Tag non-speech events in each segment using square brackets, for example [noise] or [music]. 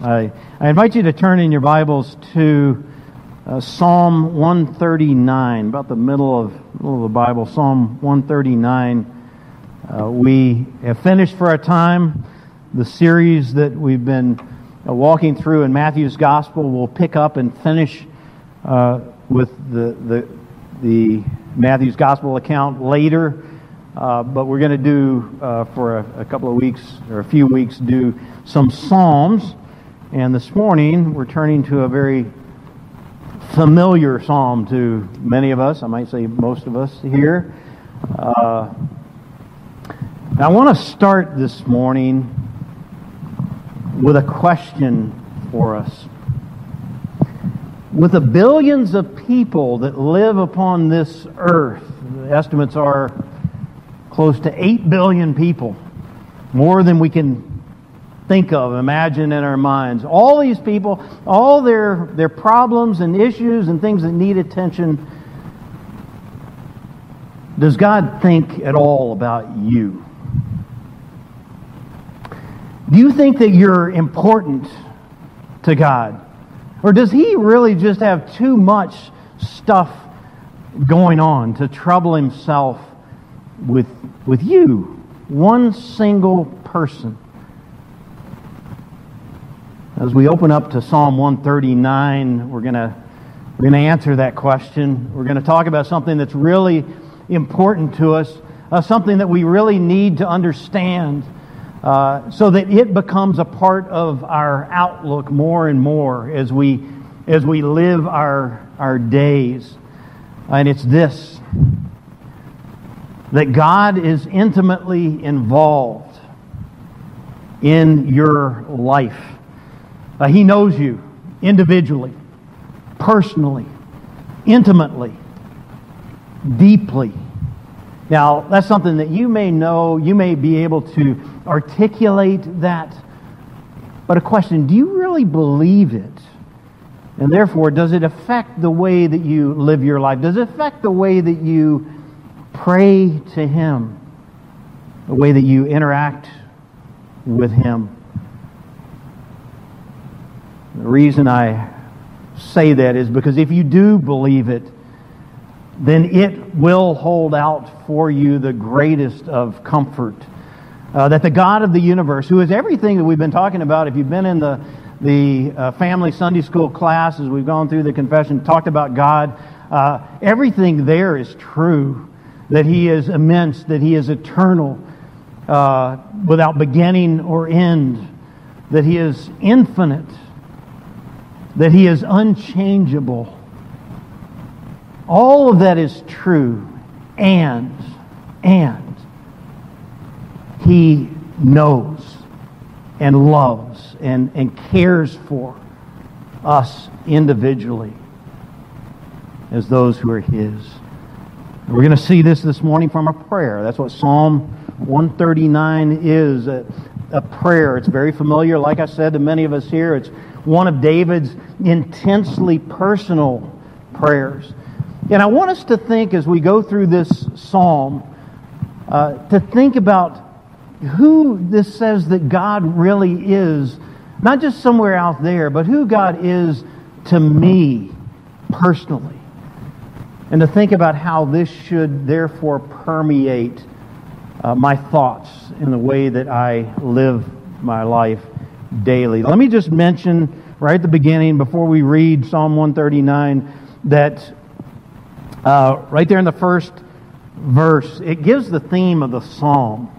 I, I invite you to turn in your Bibles to uh, Psalm 139, about the middle of, middle of the Bible, Psalm 139. Uh, we have finished for a time the series that we've been uh, walking through in Matthew's Gospel. We'll pick up and finish uh, with the, the, the Matthew's Gospel account later. Uh, but we're going to do, uh, for a, a, couple of weeks or a few weeks, do some Psalms. And this morning, we're turning to a very familiar psalm to many of us. I might say most of us here. Uh, I want to start this morning with a question for us. With the billions of people that live upon this earth, the estimates are close to 8 billion people, more than we can think of, imagine in our minds. All these people, all their, their problems and issues and things that need attention. Does God think at all about you? Do you think that you're important to God? Or does He really just have too much stuff going on to trouble Himself with, with you, one single person. As we open up to Psalm 139, we're going to we're going to answer that question. We're going to talk about something that's really important to us, uh, something that we really need to understand uh, so that it becomes a part of our outlook more and more as we, as we live our, our days. And it's this that God is intimately involved in your life. Uh, he knows you individually, personally, intimately, deeply. Now, that's something that you may know, you may be able to articulate that. But a question do you really believe it? And therefore, does it affect the way that you live your life? Does it affect the way that you Pray to Him the way that you interact with Him. The reason I say that is because if you do believe it, then it will hold out for you the greatest of comfort. Uh, that the God of the universe, who is everything that we've been talking about, if you've been in the, the uh, family Sunday school class as we've gone through the confession, talked about God, uh, everything there is true that He is immense, that He is eternal, uh, without beginning or end, that He is infinite, that He is unchangeable. All of that is true, and, and He knows and loves and, and cares for us individually as those who are His. We're going to see this this morning from a prayer. That's what Psalm 139 is a, a, prayer. It's very familiar, like I said, to many of us here. It's one of David's intensely personal prayers. And I want us to think as we go through this psalm, uh, to think about who this says that God really is, not just somewhere out there, but who God is to me personally and to think about how this should therefore permeate uh, my thoughts in the way that I live my life daily. Let me just mention right at the beginning, before we read Psalm 139, that uh, right there in the first verse, it gives the theme of the psalm.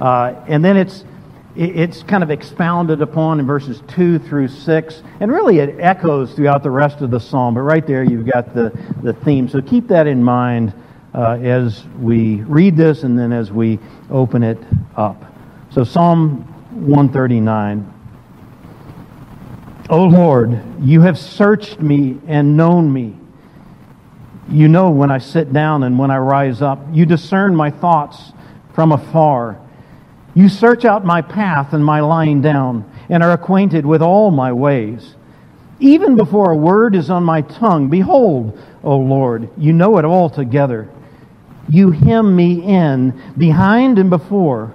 Uh, and then it's it's kind of expounded upon in verses 2 through 6. And really, it echoes throughout the rest of the psalm. But right there, you've got the, the theme. So keep that in mind uh, as we read this and then as we open it up. So, Psalm 139. O Lord, you have searched me and known me. You know when I sit down and when I rise up. You discern my thoughts from afar. You search out my path and my lying down, and are acquainted with all my ways. Even before a word is on my tongue, behold, O Lord, you know it altogether. You hem me in behind and before,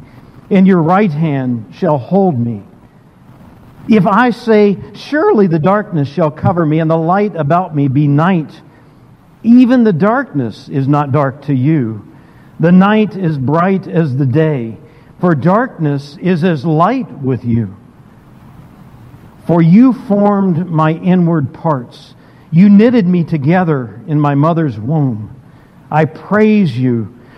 and your right hand shall hold me. If I say, Surely the darkness shall cover me, and the light about me be night, even the darkness is not dark to you. The night is bright as the day, for darkness is as light with you. For you formed my inward parts. You knitted me together in my mother's womb. I praise you,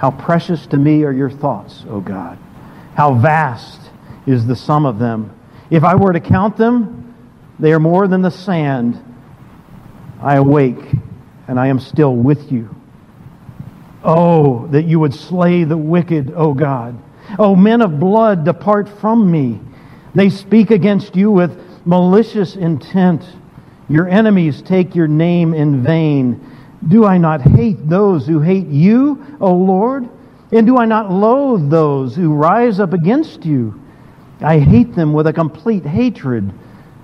How precious to me are your thoughts, O God. How vast is the sum of them. If I were to count them, they are more than the sand. I awake, and I am still with you. Oh, that you would slay the wicked, O God. O men of blood, depart from me. They speak against you with malicious intent. Your enemies take your name in vain. Do I not hate those who hate you, O Lord? And do I not loathe those who rise up against you? I hate them with a complete hatred.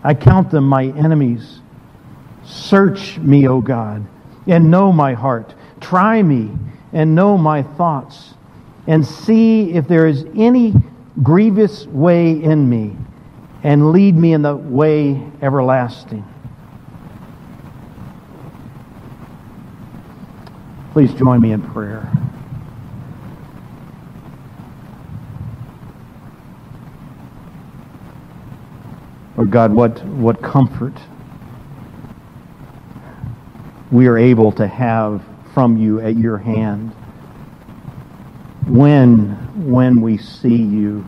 I count them my enemies. Search me, O God, and know my heart. Try me and know my thoughts, and see if there is any grievous way in me, and lead me in the way everlasting. Please join me in prayer. Lord God, what, what comfort we are able to have from you at your hand when, when we see you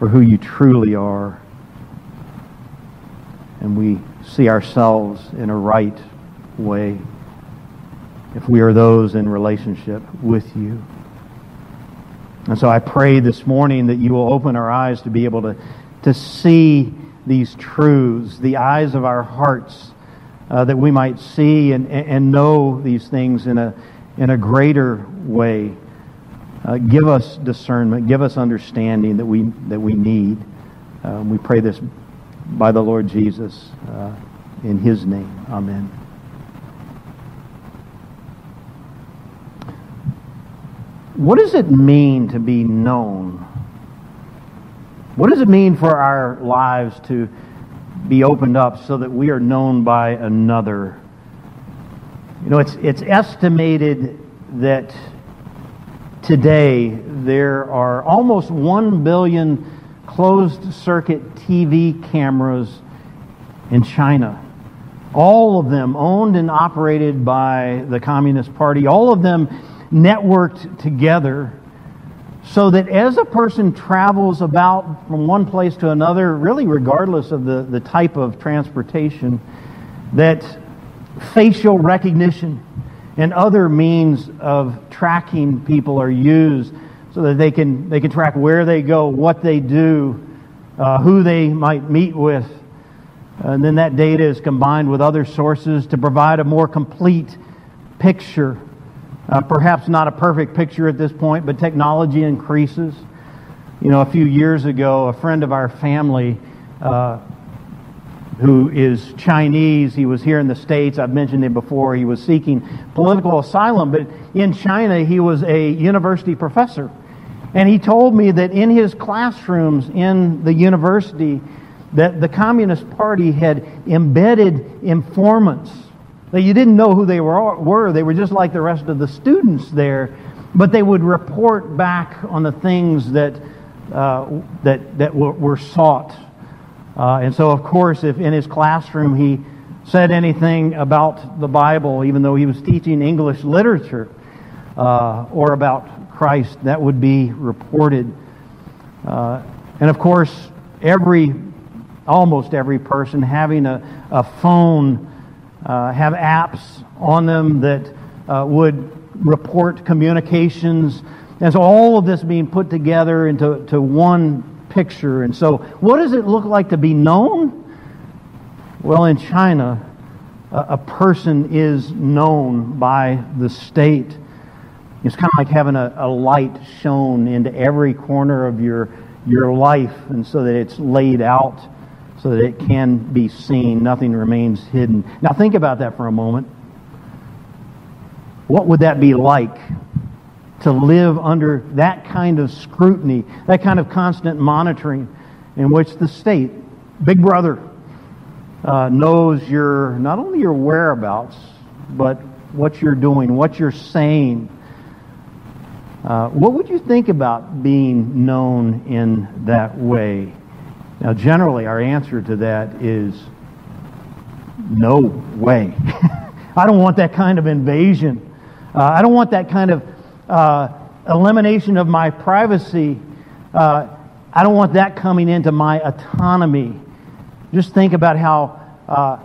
for who you truly are and we see ourselves in a right way if we are those in relationship with you. And so I pray this morning that you will open our eyes to be able to, to see these truths, the eyes of our hearts, uh, that we might see and, and know these things in a, in a greater way. Uh, give us discernment, give us understanding that we, that we need. Um, we pray this by the Lord Jesus uh, in his name. Amen. What does it mean to be known? What does it mean for our lives to be opened up so that we are known by another? You know, it's, it's estimated that today there are almost 1 billion closed circuit TV cameras in China. All of them owned and operated by the Communist Party. All of them networked together so that as a person travels about from one place to another, really regardless of the, the type of transportation, that facial recognition and other means of tracking people are used so that they can, they can track where they go, what they do, uh, who they might meet with. And then that data is combined with other sources to provide a more complete picture uh, perhaps not a perfect picture at this point, but technology increases. You know, a few years ago, a friend of our family uh, who is Chinese, he was here in the States. I've mentioned him before. He was seeking political asylum, but in China, he was a university professor. And he told me that in his classrooms in the university, that the Communist Party had embedded informants that you didn't know who they were, were. They were just like the rest of the students there, but they would report back on the things that, uh, that, that were, were sought Uh, and so, of course, if in his classroom he said anything about the Bible, even though he was teaching English literature uh, or about Christ, that would be reported. Uh, and of course, every, almost every person having a, a phone, uh, have apps on them that uh, would report communications. And so all of this being put together into to one picture. And so, what does it look like to be known? Well, in China, a, person is known by the state. It's kind of like having a, a light shown into every corner of your, your life, and so that it's laid out so that it can be seen. Nothing remains hidden. Now, think about that for a moment. What would that be like to live under that kind of scrutiny, that kind of constant monitoring in which the state, Big Brother, uh, knows your not only your whereabouts, but what you're doing, what you're saying. Uh, what would you think about being known in that way? Now, generally, our answer to that is no way. [laughs] I don't want that kind of invasion. Uh, I don't want that kind of uh, elimination of my privacy. Uh, I don't want that coming into my autonomy. Just think about how, uh,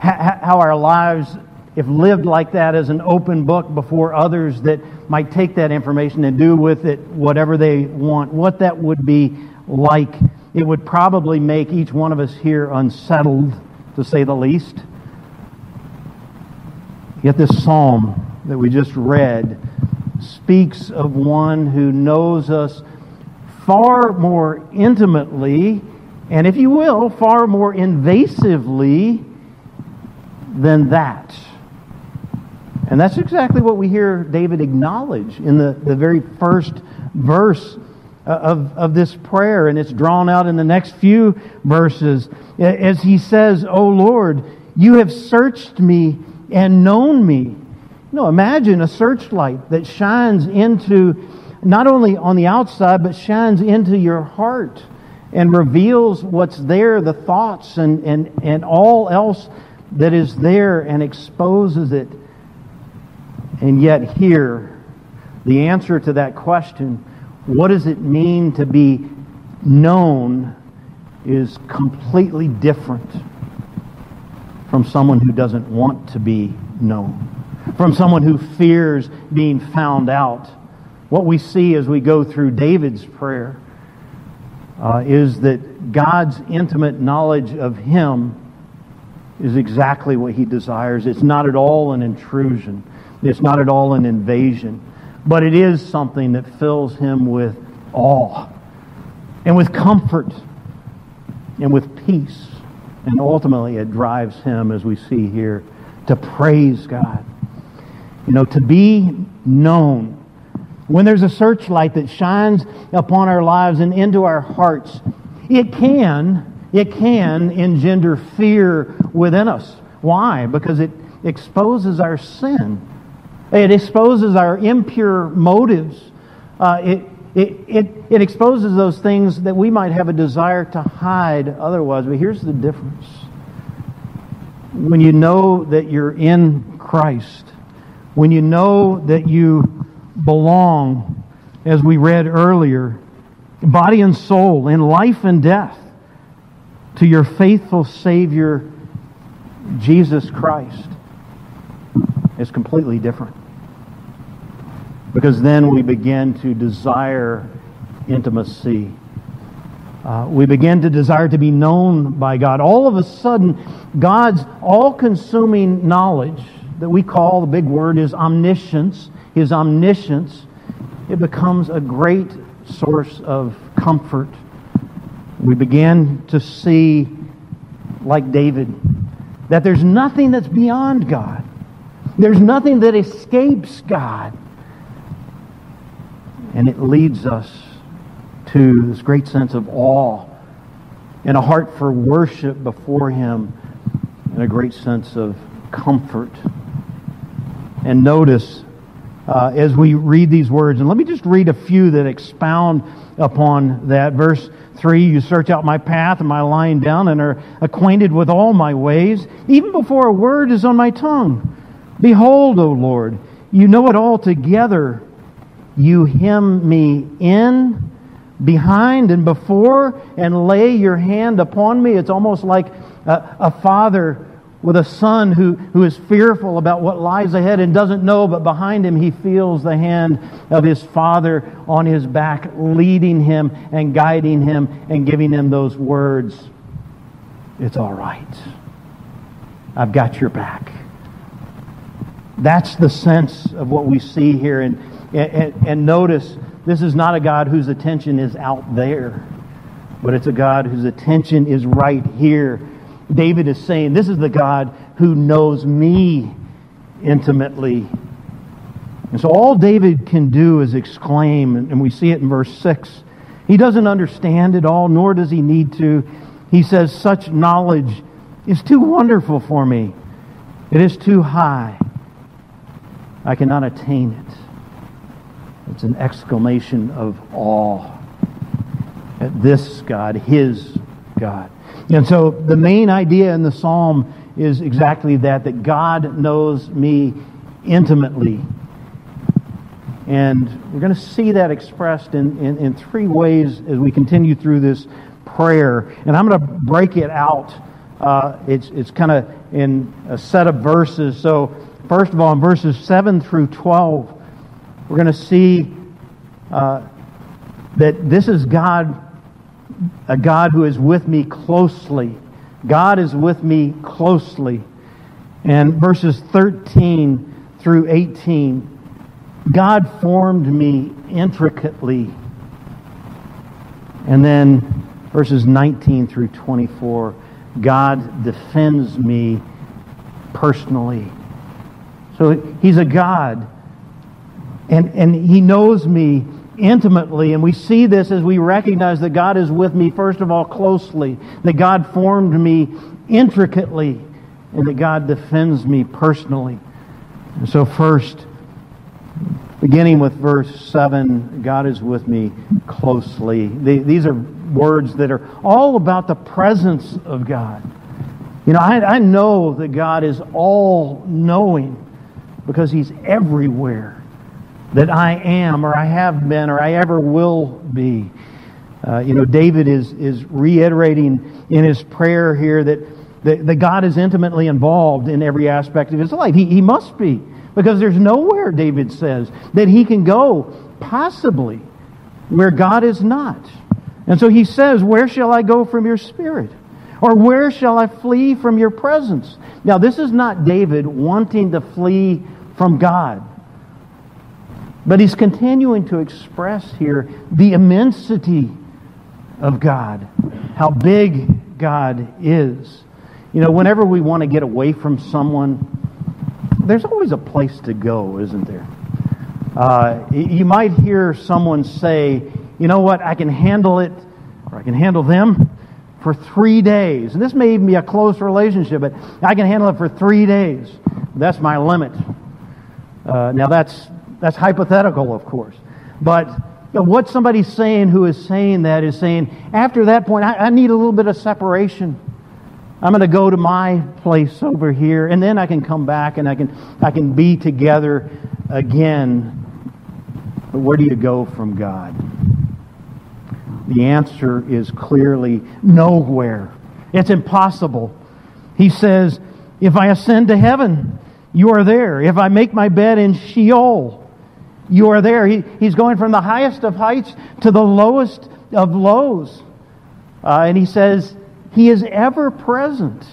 ha- how our lives, if lived like that as an open book before others that might take that information and do with it whatever they want, what that would be like. It would probably make each one of us here unsettled, to say the least. Yet this psalm that we just read speaks of one who knows us far more intimately, and if you will, far more invasively than that. And that's exactly what we hear David acknowledge in the, the very first verse Uh, of, of this prayer, and it's drawn out in the next few verses as he says, O Lord, you have searched me and known me. No, imagine a searchlight that shines into, not only on the outside, but shines into your heart and reveals what's there, the thoughts and, and, and all else that is there and exposes it. And yet, here, the answer to that question, what does it mean to be known, is completely different from someone who doesn't want to be known from someone who fears being found out. What we see as we go through David's prayer uh, is that God's intimate knowledge of him is exactly what he desires. It's not at all an intrusion, it's not at all an invasion, but it is something that fills him with awe and with comfort and with peace. And ultimately, it drives him, as we see here, to praise God you know, to be known. When there's a searchlight that shines upon our lives and into our hearts, it can, it can engender fear within us. Why? Because it exposes our sin. It exposes our impure motives. Uh, it, it, it, it exposes those things that we might have a desire to hide otherwise. But here's the difference. When you know that you're in Christ, when you know that you belong, as we read earlier, body and soul, in life and death, to your faithful Savior, Jesus Christ, is completely different. Because then we begin to desire intimacy. Uh, we begin to desire to be known by God. All of a sudden, God's all consuming knowledge that we call, the big word is omniscience, his omniscience, it becomes a great source of comfort. We begin to see, like David, that there's nothing that's beyond God. There's nothing that escapes God. And it leads us to this great sense of awe and a heart for worship before Him and a great sense of comfort and notice uh, as we read these words. And let me just read a few that expound upon that. Verse 3 You search out my path and my lying down and are acquainted with all my ways, even before a word is on my tongue. Behold, O Lord, you know it all together. You hem me in, behind, and before, and lay your hand upon me. It's almost like a, a father with a son who, who is fearful about what lies ahead and doesn't know, but behind him he feels the hand of his father on his back, leading him and guiding him and giving him those words It's all right. I've got your back. That's the sense of what we see here. And, and, and notice, this is not a God whose attention is out there, but it's a God whose attention is right here David is saying, This is the God who knows me intimately. And so all David can do is exclaim, and we see it in verse 6. He doesn't understand it all, nor does he need to. He says, Such knowledge is too wonderful for me. It is too high. I cannot attain it. It's an exclamation of awe at this God, his God. And so the main idea in the psalm is exactly that, that God knows me intimately. And we're going to see that expressed in, in, in three ways as we continue through this prayer. And I'm going to break it out. Uh, it's it's kind of in a set of verses. So, first of all, in verses 7 through 12, we're going to see uh, that this is God a God who is with me closely. God is with me closely. And verses 13 through 18 God formed me intricately. And then verses 19 through 24 God defends me personally. So he's a God. And, and he knows me intimately. And we see this as we recognize that God is with me, first of all, closely, that God formed me intricately, and that God defends me personally. And so, first, beginning with verse 7, God is with me closely. These are words that are all about the presence of God. You know, I, I know that God is all knowing because He's everywhere that I am or I have been or I ever will be. Uh, you know, David is, is reiterating in his prayer here that, that, that, God is intimately involved in every aspect of his life. He, he must be, because there's nowhere, David says, that he can go possibly where God is not. And so he says, Where shall I go from your spirit? Or where shall I flee from your presence? Now, this is not David wanting to flee from God. But he's continuing to express here the immensity of God, how big God is. You know, whenever we want to get away from someone, there's always a place to go, isn't there? Uh, you might hear someone say, you know what, I can handle it, or I can handle them for three days. And this may even be a close relationship, but I can handle it for three days. That's my limit. Uh, now, that's that's hypothetical, of course. But what somebody's saying who is saying that is saying, after that point, I, I need a little bit of separation. I'm going to go to my place over here, and then I can come back and I can, I can be together again. But where do you go from God? The answer is clearly nowhere. It's impossible. He says, If I ascend to heaven, you are there. If I make my bed in Sheol, you are there. He, he's going from the highest of heights to the lowest of lows. Uh, and he says, He is ever present.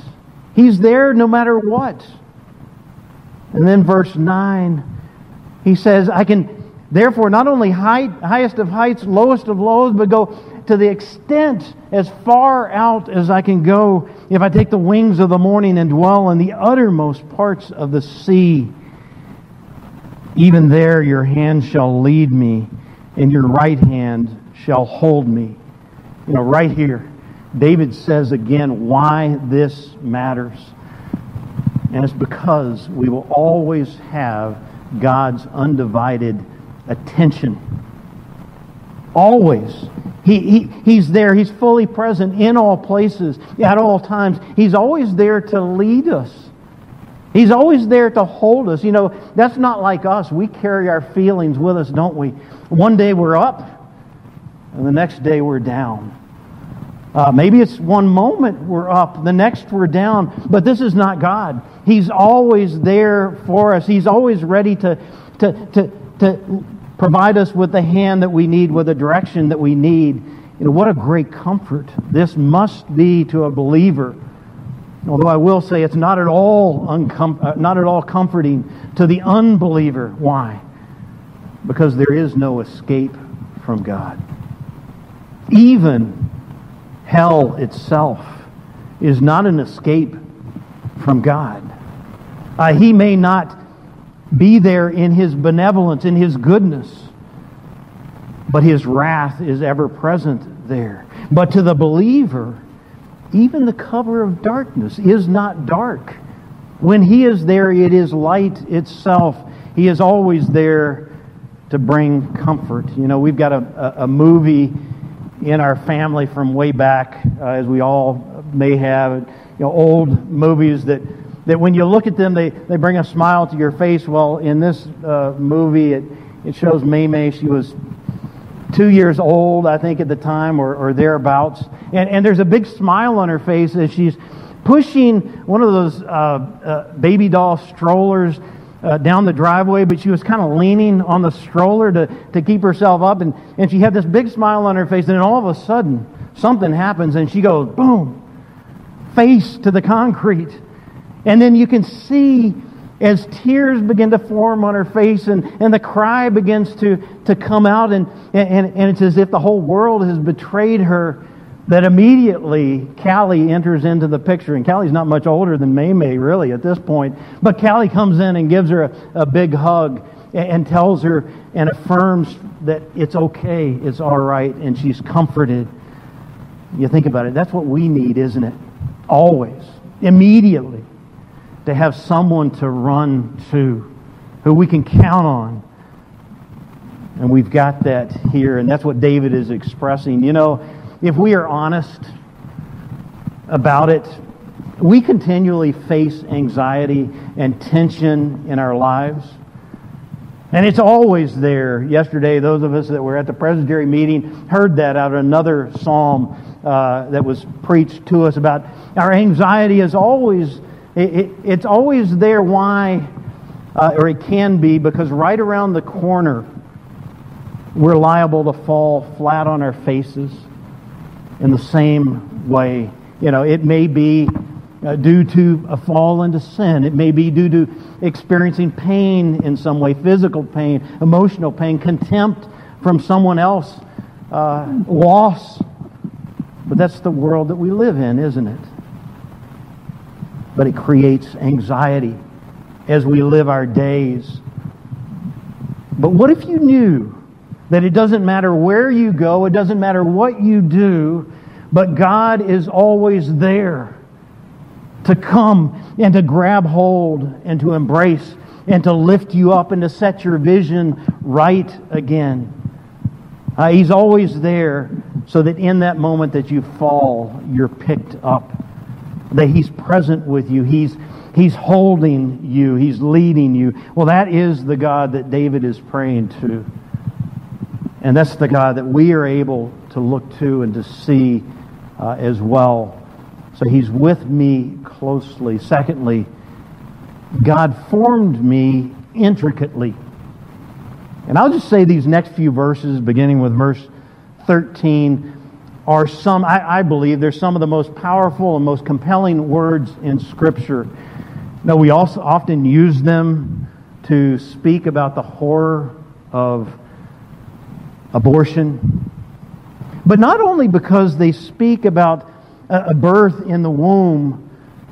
He's there no matter what. And then verse 9, he says, I can therefore not only height, highest of heights, lowest of lows, but go to the extent as far out as I can go if I take the wings of the morning and dwell in the uttermost parts of the sea. Even there your hand shall lead me, and your right hand shall hold me. You know, right here, David says again why this matters. And it's because we will always have God's undivided attention. Always. He, he, he's there. He's fully present in all places, at all times. He's always there to lead us. He's always there to hold us. You know, that's not like us. We carry our feelings with us, don't we? One day we're up, and the next day we're down. Uh, maybe it's one moment we're up, the next we're down, but this is not God. He's always there for us. He's always ready to, to, to, to provide us with the hand that we need, with the direction that we need. You know, what a great comfort this must be to a believer. Although I will say it's not at all uncom- uh, not at all comforting to the unbeliever. Why? Because there is no escape from God. Even hell itself is not an escape from God. Uh, he may not be there in his benevolence, in his goodness, but his wrath is ever present there. But to the believer, even the cover of darkness is not dark. When he is there, it is light itself. He is always there to bring comfort. You know, we've got a, a, movie in our family from way back, uh, as we all may have, you know, old movies that, that when you look at them, they, they bring a smile to your face. Well, in this uh, movie, it, it shows May May. She was two years old, I think, at the time, or, or thereabouts. And, and there's a big smile on her face as she's pushing one of those uh, uh baby doll strollers uh, down the driveway, but she was kind of leaning on the stroller to, to keep herself up. And, and she had this big smile on her face. And then all of a sudden, something happens and she goes, boom, face to the concrete. And then you can see as tears begin to form on her face and, and the cry begins to, to come out, and, and, and it's as if the whole world has betrayed her that immediately Callie enters into the picture. And Callie's not much older than May May, really, at this point. But Callie comes in and gives her a, a big hug and, and tells her and affirms that it's okay, it's all right, and she's comforted. You think about it, that's what we need, isn't it? Always, immediately, to have someone to run to who we can count on. And we've got that here, and that's what David is expressing. You know, if we are honest about it, we continually face anxiety and tension in our lives. And it's always there. Yesterday, those of us that were at the Presbytery meeting heard that out of another psalm uh, that was preached to us about our anxiety is always, it, it, it's always there. Why? Uh, or it can be because right around the corner, we're liable to fall flat on our faces in the same way. You know, it may be uh, due to a fall into sin. It may be due to experiencing pain in some way, physical pain, emotional pain, contempt from someone else, uh, loss. But that's the world that we live in, isn't it? But it creates anxiety as we live our days. But what if you knew that it doesn't matter where you go, it doesn't matter what you do, but God is always there to come and to grab hold and to embrace and to lift you up and to set your vision right again. Uh, he's always there so that in that moment that you fall, you're picked up. That He's present with you. He's, he's holding you. He's leading you. Well, that is the God that David is praying to. And that's the God that we are able to look to and to see uh, as well. So he's with me closely. Secondly, God formed me intricately. And I'll just say these next few verses, beginning with verse 13, are some, I, I believe, they're some of the most powerful and most compelling words in Scripture. Now, we also often use them to speak about the horror of abortion. But not only because they speak about a birth in the womb,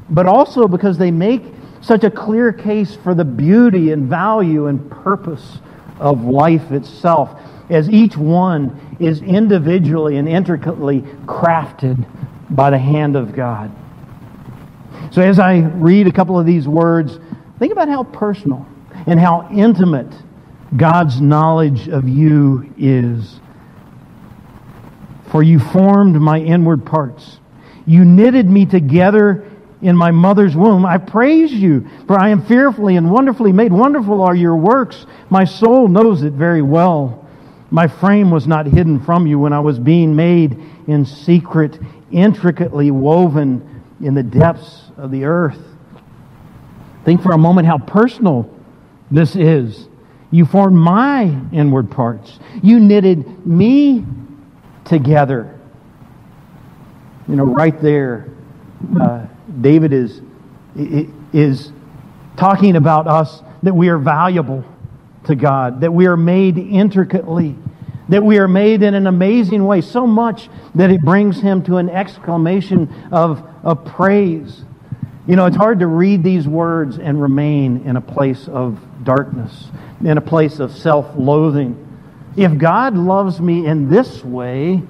but also because they make such a clear case for the beauty and value and purpose of life itself, as each one is individually and intricately crafted by the hand of God. So, as I read a couple of these words, think about how personal and how intimate God's knowledge of you is. for you formed my inward parts. You knitted me together in my mother's womb. I praise you, for I am fearfully and wonderfully made. Wonderful are your works. My soul knows it very well. My frame was not hidden from you when I was being made in secret, intricately woven in the depths of the earth. Think for a moment how personal this is. You formed my inward parts. You knitted me together. You know, right there, uh, David is, is talking about us that we are valuable to God, that we are made intricately, that we are made in an amazing way, so much that it brings him to an exclamation of, of praise. You know, it's hard to read these words and remain in a place of darkness, in a place of self loathing. If God loves me in this way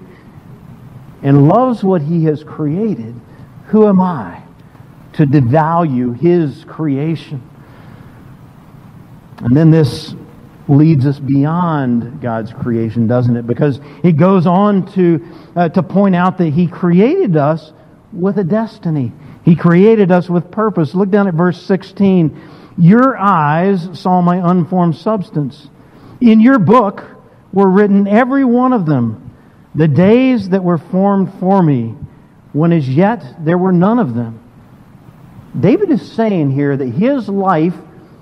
and loves what he has created, who am I to devalue his creation? And then this leads us beyond God's creation, doesn't it? Because it goes on to, uh, to point out that He created us with a destiny. He created us with purpose. Look down at verse 16. Your eyes saw my unformed substance. In your book were written every one of them, the days that were formed for me, when as yet there were none of them. David is saying here that his life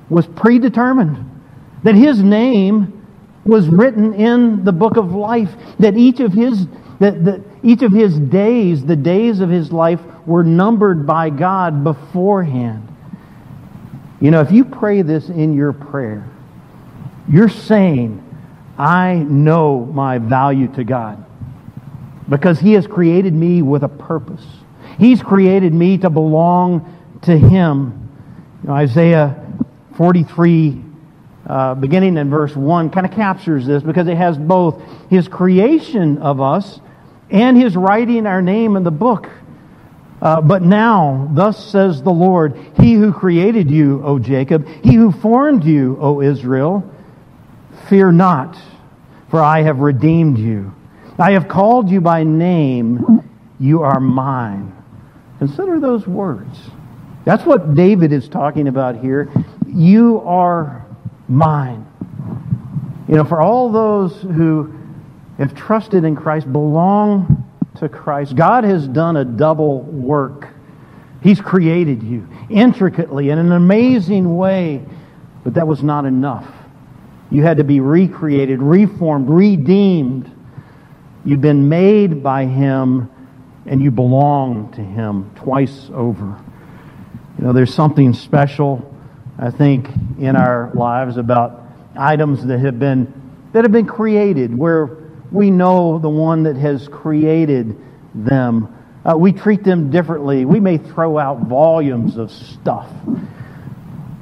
was predetermined that his name was written in the book of life, that each of his that, that each of his days, the days of his life, were numbered by God beforehand. You know, if you pray this in your prayer, you're saying, I know my value to God because He has created me with a purpose. He's created me to belong to Him. You know, Isaiah 43 uh, beginning in verse 1, kind of captures this because it has both his creation of us and his writing our name in the book. Uh, but now, thus says the Lord, He who created you, O Jacob, He who formed you, O Israel, fear not, for I have redeemed you. I have called you by name, you are mine. Consider those words. That's what David is talking about here. You are mine. You know, for all those who have trusted in Christ, belong to Christ, God has done a double work. He's created you intricately in an amazing way, but that was not enough. You had to be recreated, reformed, redeemed. You've been made by Him, and you belong to Him twice over. You know, there's something special I think, in our lives about items that have been that have been created, where we know the one that has created them. Uh, we treat them differently. We may throw out volumes of stuff.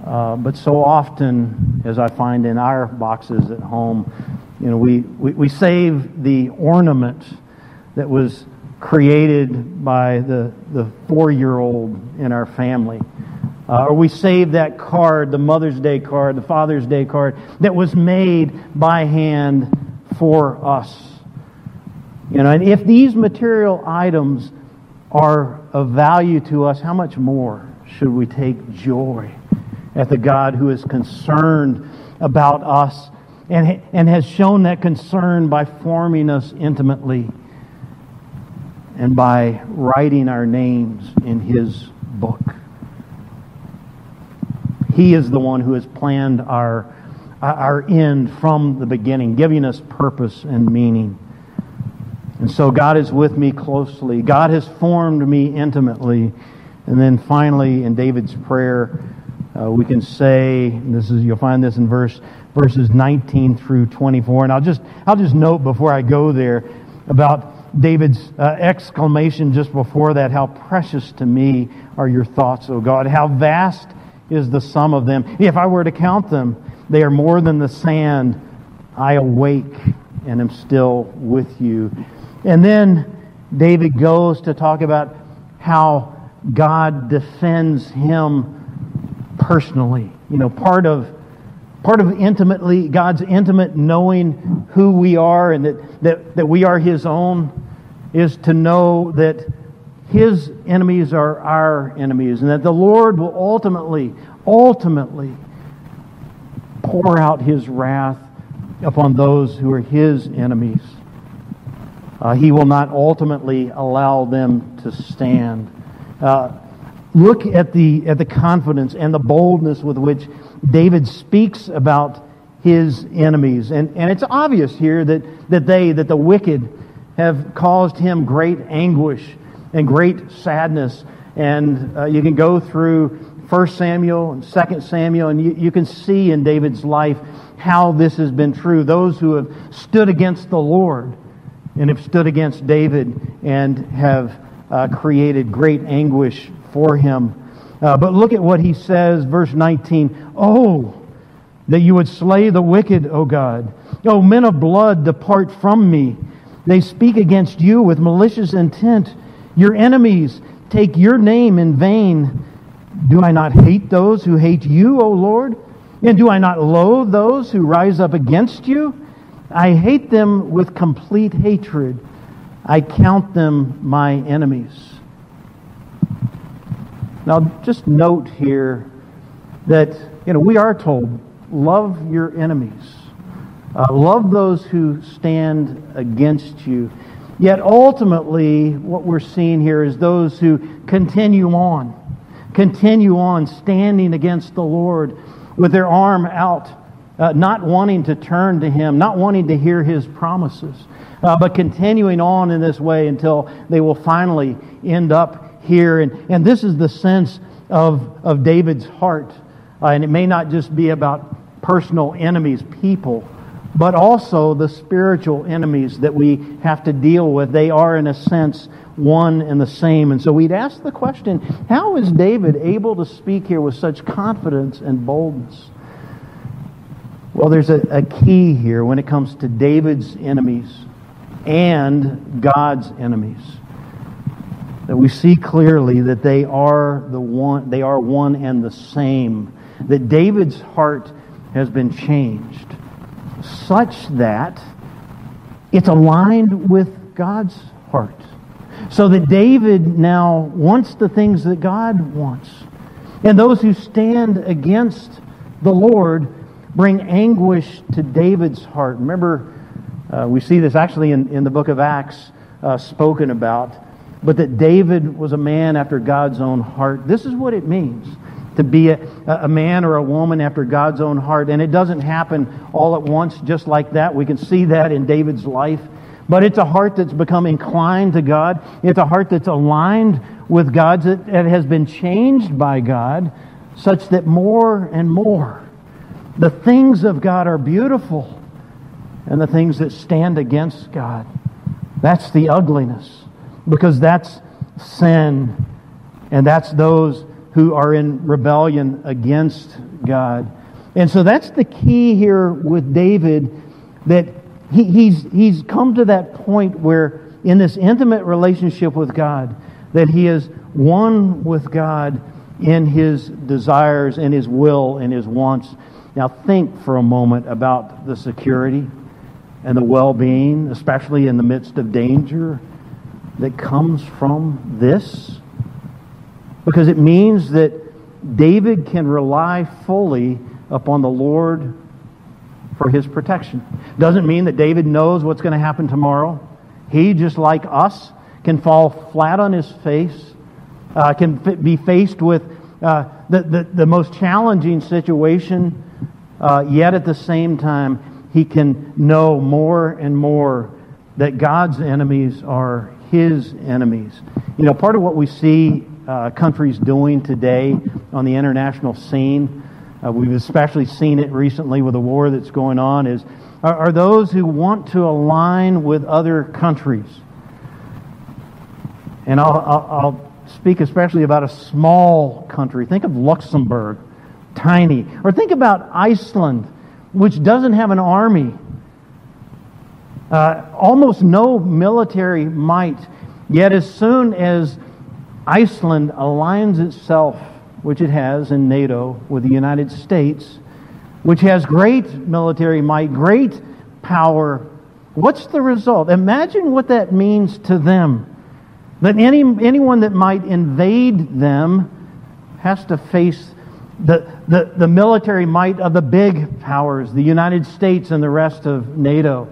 Uh, but so often, as I find in our boxes at home, you know, we, we, we save the ornament that was created by the, the four year old in our family. Uh, or we save that card, the Mother's Day card, the Father's Day card, that was made by hand for us. You know, and if these material items are of value to us, how much more should we take joy at the God who is concerned about us and, and has shown that concern by forming us intimately and by writing our names in His book? He is the one who has planned our, our end from the beginning, giving us purpose and meaning. And so God is with me closely. God has formed me intimately. And then finally, in David's prayer, uh, we can say, this is you'll find this in verse verses 19 through 24. And I'll just I'll just note before I go there about David's uh, exclamation just before that, how precious to me are your thoughts, O God. How vast is the sum of them. If I were to count them, they are more than the sand. I awake and am still with you. And then David goes to talk about how God defends him personally. You know, part of part of intimately God's intimate knowing who we are and that, that, that we are his own is to know that his enemies are our enemies and that the Lord will ultimately, ultimately pour out his wrath upon those who are his enemies. Uh, he will not ultimately allow them to stand. Uh, look at the, at the confidence and the boldness with which David speaks about his enemies. And, and it's obvious here that, that they, that the wicked, have caused him great anguish and great sadness. And uh, you can go through 1 Samuel and 2 Samuel, and you, you can see in David's life how this has been true. Those who have stood against the Lord and have stood against David and have uh, created great anguish for him. Uh, but look at what he says, verse 19. Oh, that you would slay the wicked, O God. O men of blood, depart from me. They speak against you with malicious intent. Your enemies take your name in vain. Do I not hate those who hate you, O Lord? And do I not loathe those who rise up against you? I hate them with complete hatred. I count them my enemies. Now, just note here that you know we are told, love your enemies, uh, love those who stand against you. Yet ultimately, what we're seeing here is those who continue on, continue on standing against the Lord with their arm out uh, not wanting to turn to Him, not wanting to hear His promises, uh, but continuing on in this way until they will finally end up here. And, and this is the sense of, of David's heart. Uh, and it may not just be about personal enemies, people, but also the spiritual enemies that we have to deal with. They are, in a sense, one and the same. And so we'd ask the question how is David able to speak here with such confidence and boldness? Well, there's a, a key here when it comes to David's enemies and God's enemies. That we see clearly that they are the one they are one and the same. That David's heart has been changed such that it's aligned with God's heart. So that David now wants the things that God wants. And those who stand against the Lord bring anguish to David's heart. Remember, uh, we see this actually in, in the book of Acts uh, spoken about, but that David was a man after God's own heart. This is what it means to be a, a man or a woman after God's own heart. And it doesn't happen all at once just like that. We can see that in David's life. But it's a heart that's become inclined to God. It's a heart that's aligned with God, that has been changed by God, such that more and more the things of God are beautiful, and the things that stand against God, that's the ugliness. Because that's sin, and that's those who are in rebellion against God. And so that's the key here with David that he, he's, he's come to that point where, in this intimate relationship with God, that he is one with God in his desires, in his will, in his wants. Now, think for a moment about the security and the well being, especially in the midst of danger, that comes from this. Because it means that David can rely fully upon the Lord for his protection. Doesn't mean that David knows what's going to happen tomorrow. He, just like us, can fall flat on his face, uh, can be faced with uh, the, the, the most challenging situation uh, yet at the same time, he can know more and more that God's enemies are his enemies. You know, part of what we see uh, countries doing today on the international scene, uh, we've especially seen it recently with the war that's going on, is are, are those who want to align with other countries. And I'll, I'll, I'll speak especially about a small country. Think of Luxembourg tiny. Or think about Iceland, which doesn't have an army, uh, almost no military might. Yet, as soon as Iceland aligns itself, which it has in NATO, with the United States, which has great military might, great power, What's the result? Imagine what that means to them. That any, anyone that might invade them has to face the, the, the military might of the big powers, the United States and the rest of NATO.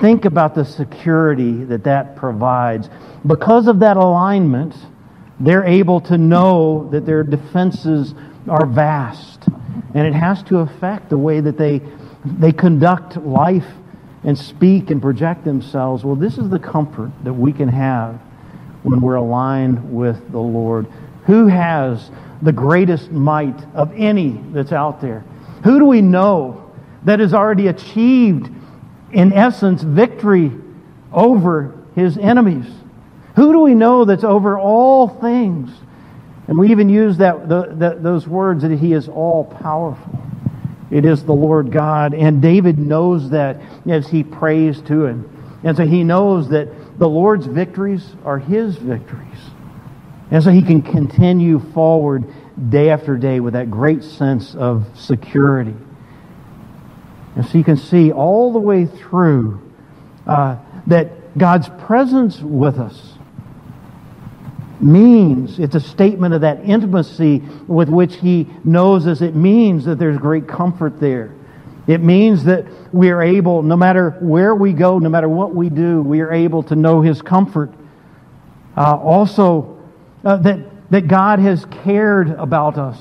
Think about the security that that provides. Because of that alignment, they're able to know that their defenses are vast. And it has to affect the way that they, they conduct life and speak and project themselves. Well, this is the comfort that we can have when we're aligned with the Lord. Who has the greatest might of any that's out there? Who do we know that has already achieved, in essence, victory over his enemies? Who do we know that's over all things? And we even use that, the, the, those words that he is all powerful. It is the Lord God. And David knows that as he prays to him. And so he knows that the Lord's victories are his victories. And so he can continue forward day after day with that great sense of security. And so you can see all the way through uh, that God's presence with us means. It's a statement of that intimacy with which He knows us. It means that there's great comfort there. It means that we are able, no matter where we go, no matter what we do, we are able to know His comfort. Uh, also, uh, that, that God has cared about us.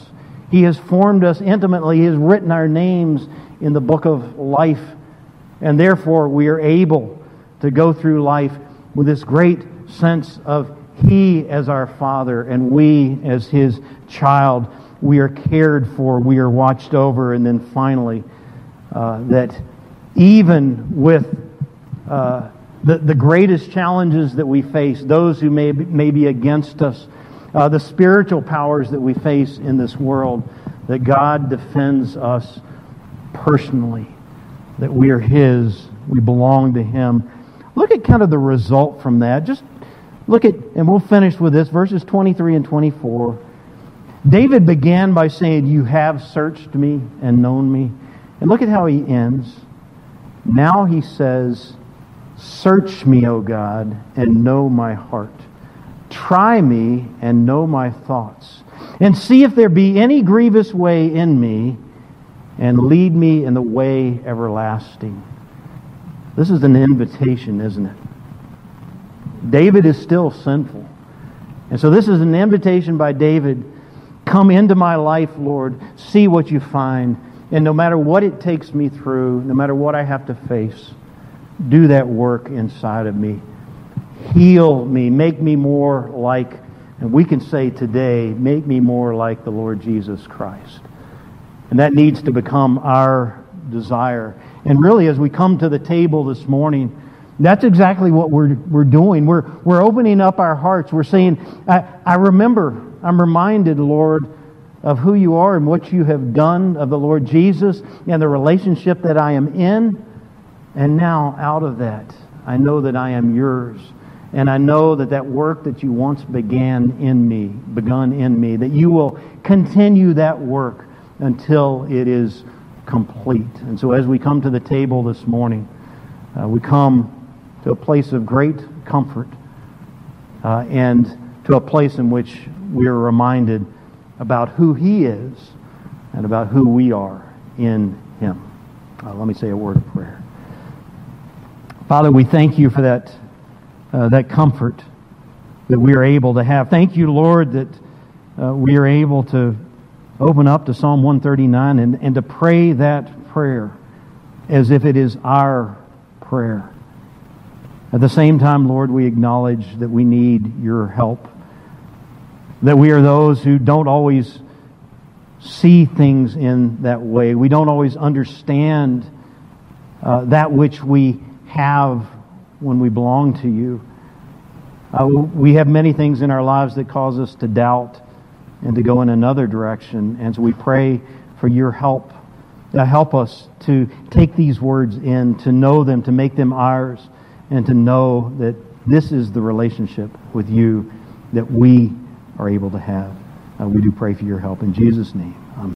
He has formed us intimately. He has written our names in the book of life. And therefore, we are able to go through life with this great sense of he as our Father and we as His child, we are cared for, we are watched over, and then finally, uh, that even with uh, the, the greatest challenges that we face, those who may be, may be against us, uh, the spiritual powers that we face in this world, that God defends us personally, that we are His, we belong to Him. Look at kind of the result from that. Just Look at, and we'll finish with this, verses 23 and 24. David began by saying, You have searched me and known me. And look at how he ends. Now he says, Search me, O God, and know my heart. Try me and know my thoughts. And see if there be any grievous way in me, and lead me in the way everlasting. This is an invitation, isn't it? David is still sinful. And so this is an invitation by David come into my life, Lord, see what you find. And no matter what it takes me through, no matter what I have to face, do that work inside of me. Heal me, make me more like, and we can say today, make me more like the Lord Jesus Christ. And that needs to become our desire. And really, as we come to the table this morning, that's exactly what we're, we're doing. We're, we're opening up our hearts. We're saying, I, I remember, I'm reminded, Lord, of who you are and what you have done of the Lord Jesus and the relationship that I am in. And now, out of that, I know that I am yours. And I know that that work that you once began in me, begun in me, that you will continue that work until it is complete. And so as we come to the table this morning, uh, we come to a place of great comfort uh, and to a place in which we are reminded about who He is and about who we are in Him. Uh, let me say a word of prayer. Father, we thank you for that, uh, that comfort that we are able to have. Thank you, Lord, that uh, we are able to open up to Psalm 139 and, and to pray that prayer as if it is our prayer. At the same time, Lord, we acknowledge that we need your help. That we are those who don't always see things in that way. We don't always understand uh, that which we have when we belong to you. Uh, we have many things in our lives that cause us to doubt and to go in another direction. And so we pray for your help. to help us to take these words in, to know them, to make them ours and to know that this is the relationship with you that we are able to have. Uh, we do pray for your help in Jesus' name.